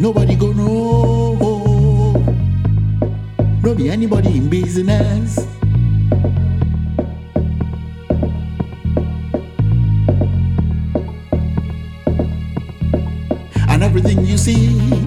Nobody go know. Don't be anybody in business. And everything you see.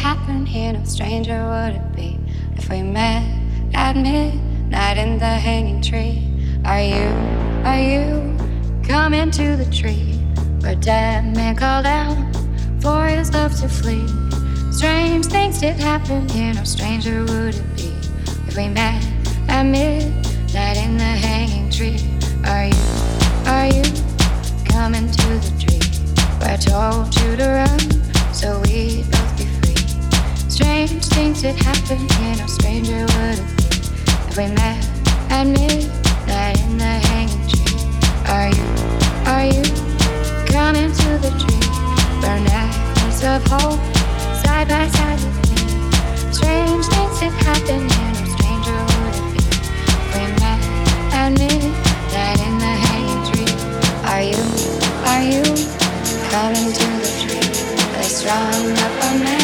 happen here? No stranger would it be if we met at midnight in the hanging tree? Are you, are you coming to the tree where dead men called out for his love to flee? Strange things did happen here. No stranger would it be if we met at midnight in the hanging tree? Are you, are you coming to the tree where I told you to run so we? strange things that happen And a stranger would have that we met at midnight in the hanging tree Are you, are you coming to the tree? Burn necklace of hope, side by side with me Strange things that happen and a stranger would have been We met at midnight in the hanging tree Are you, are you coming to the tree? Let's round up a man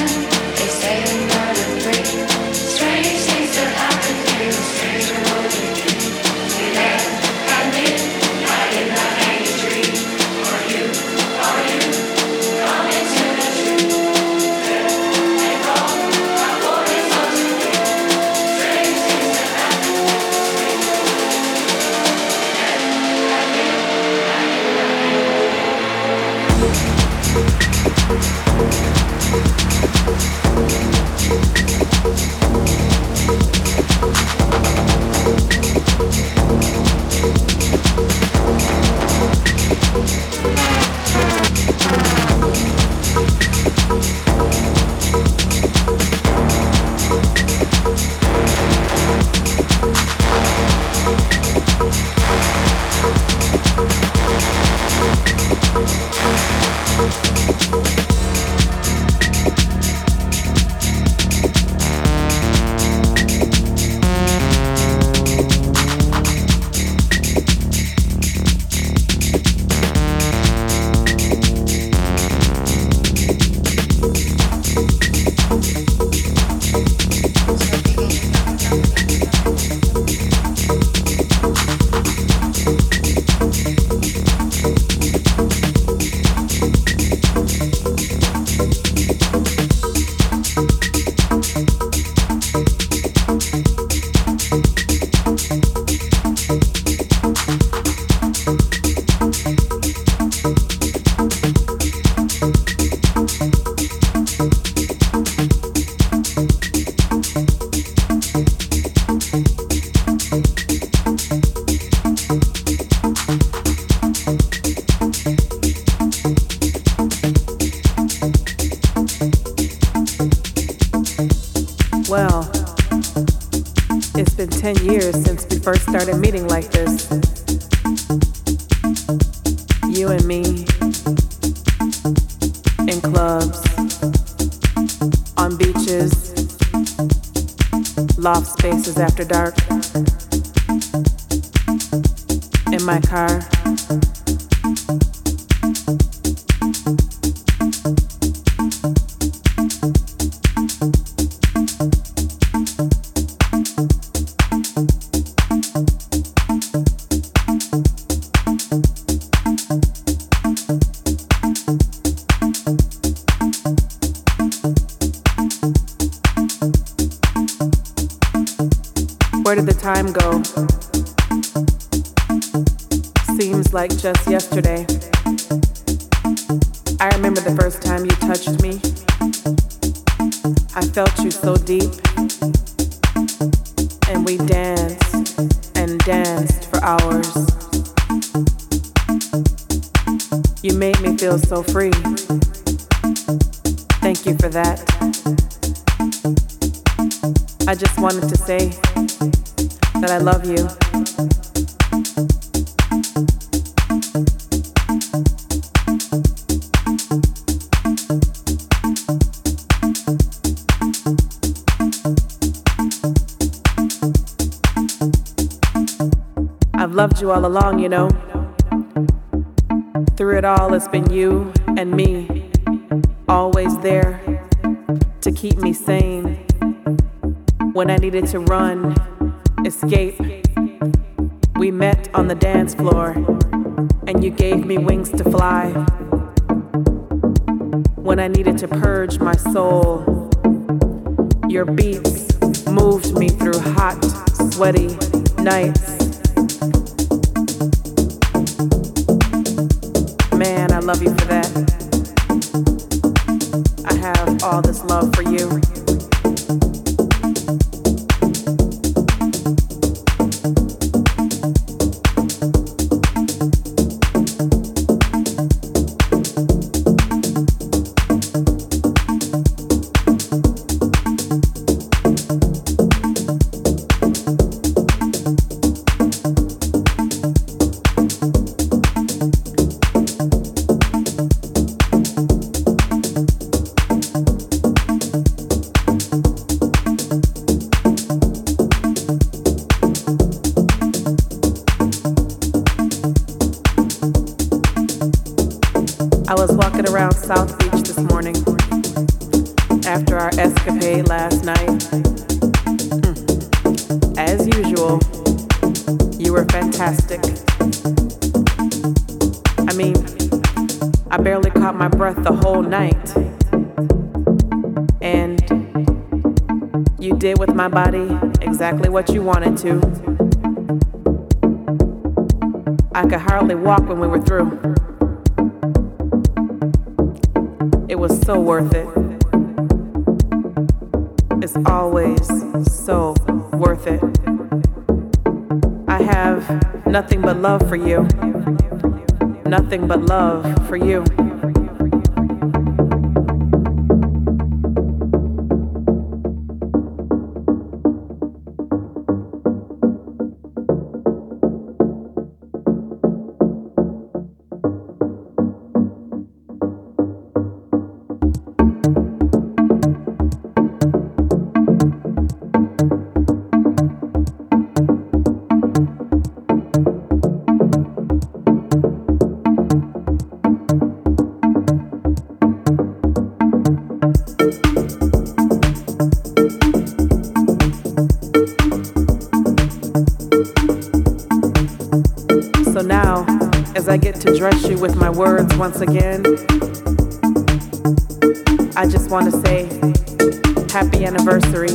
loft spaces after dark, in my car. Say that I love you. I've loved you all along, you know. Through it all, it's been you and me, always there to keep me sane needed to run escape. We met on the dance floor, and you gave me wings to fly. When I needed to purge my soul, your beats moved me through hot, sweaty nights. Man, I love you I could hardly walk when we were through. It was so worth it. It's always so worth it. I have nothing but love for you. Nothing but love for you. Once again. I just want to say happy anniversary.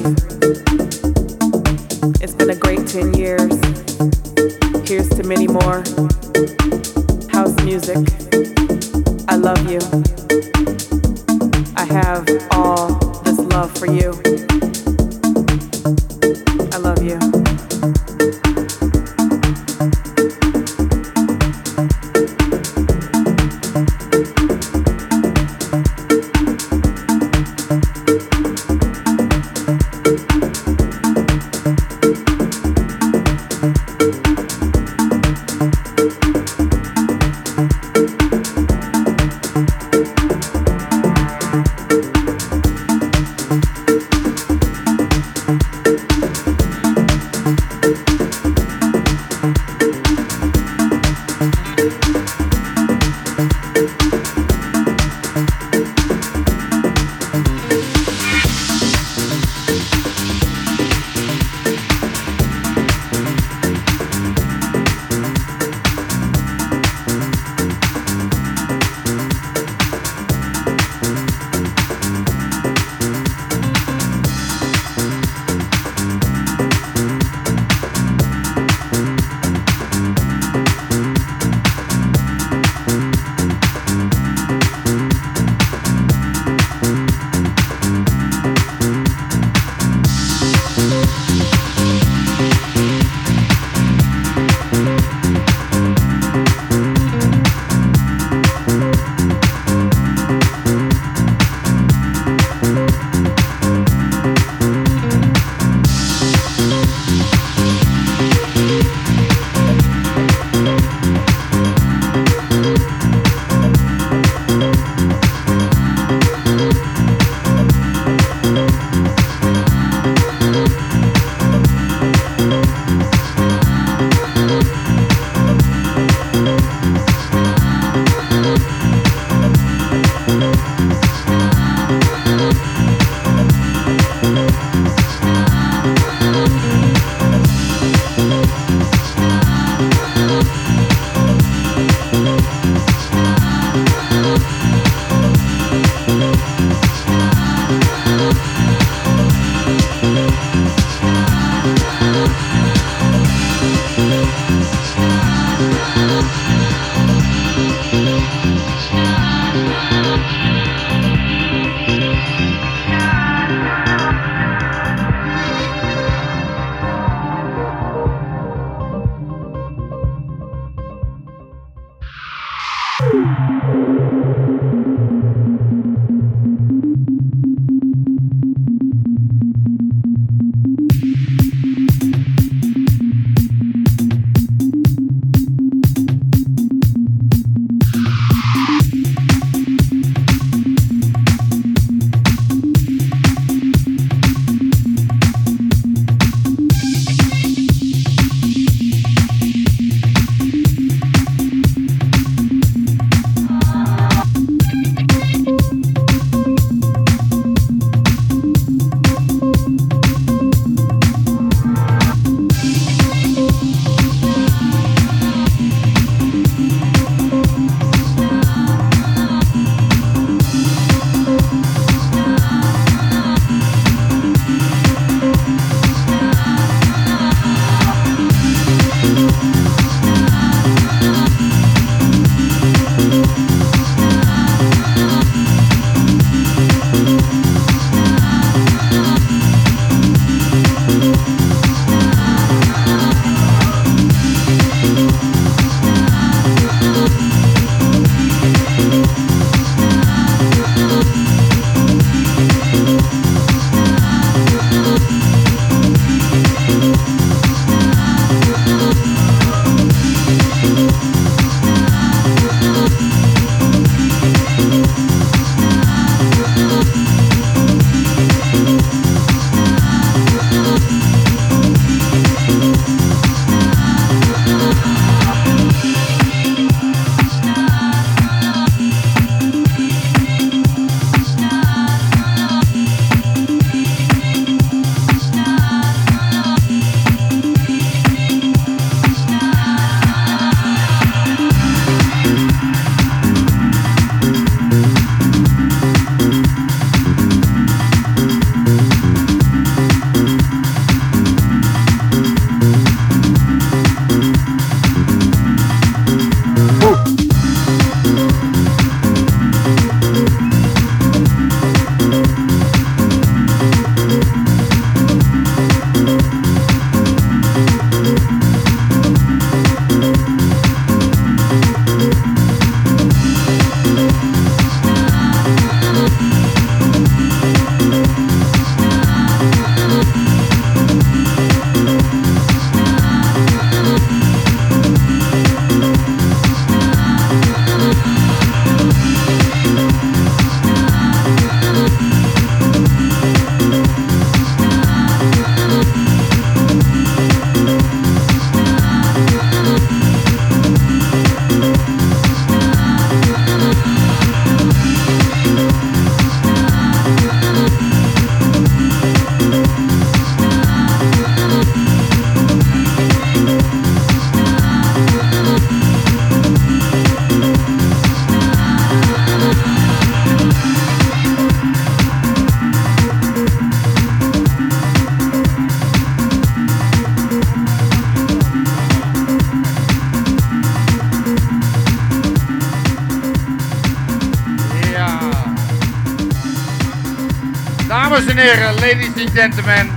Ladies and gentlemen.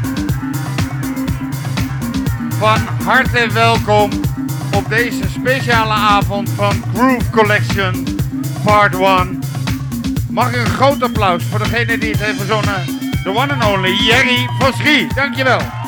Van harte welkom op deze speciale avond van Groove Collection Part 1. Mag ik een groot applaus voor degene die het heeft verzonnen. De one and only Jerry Schie. Dankjewel.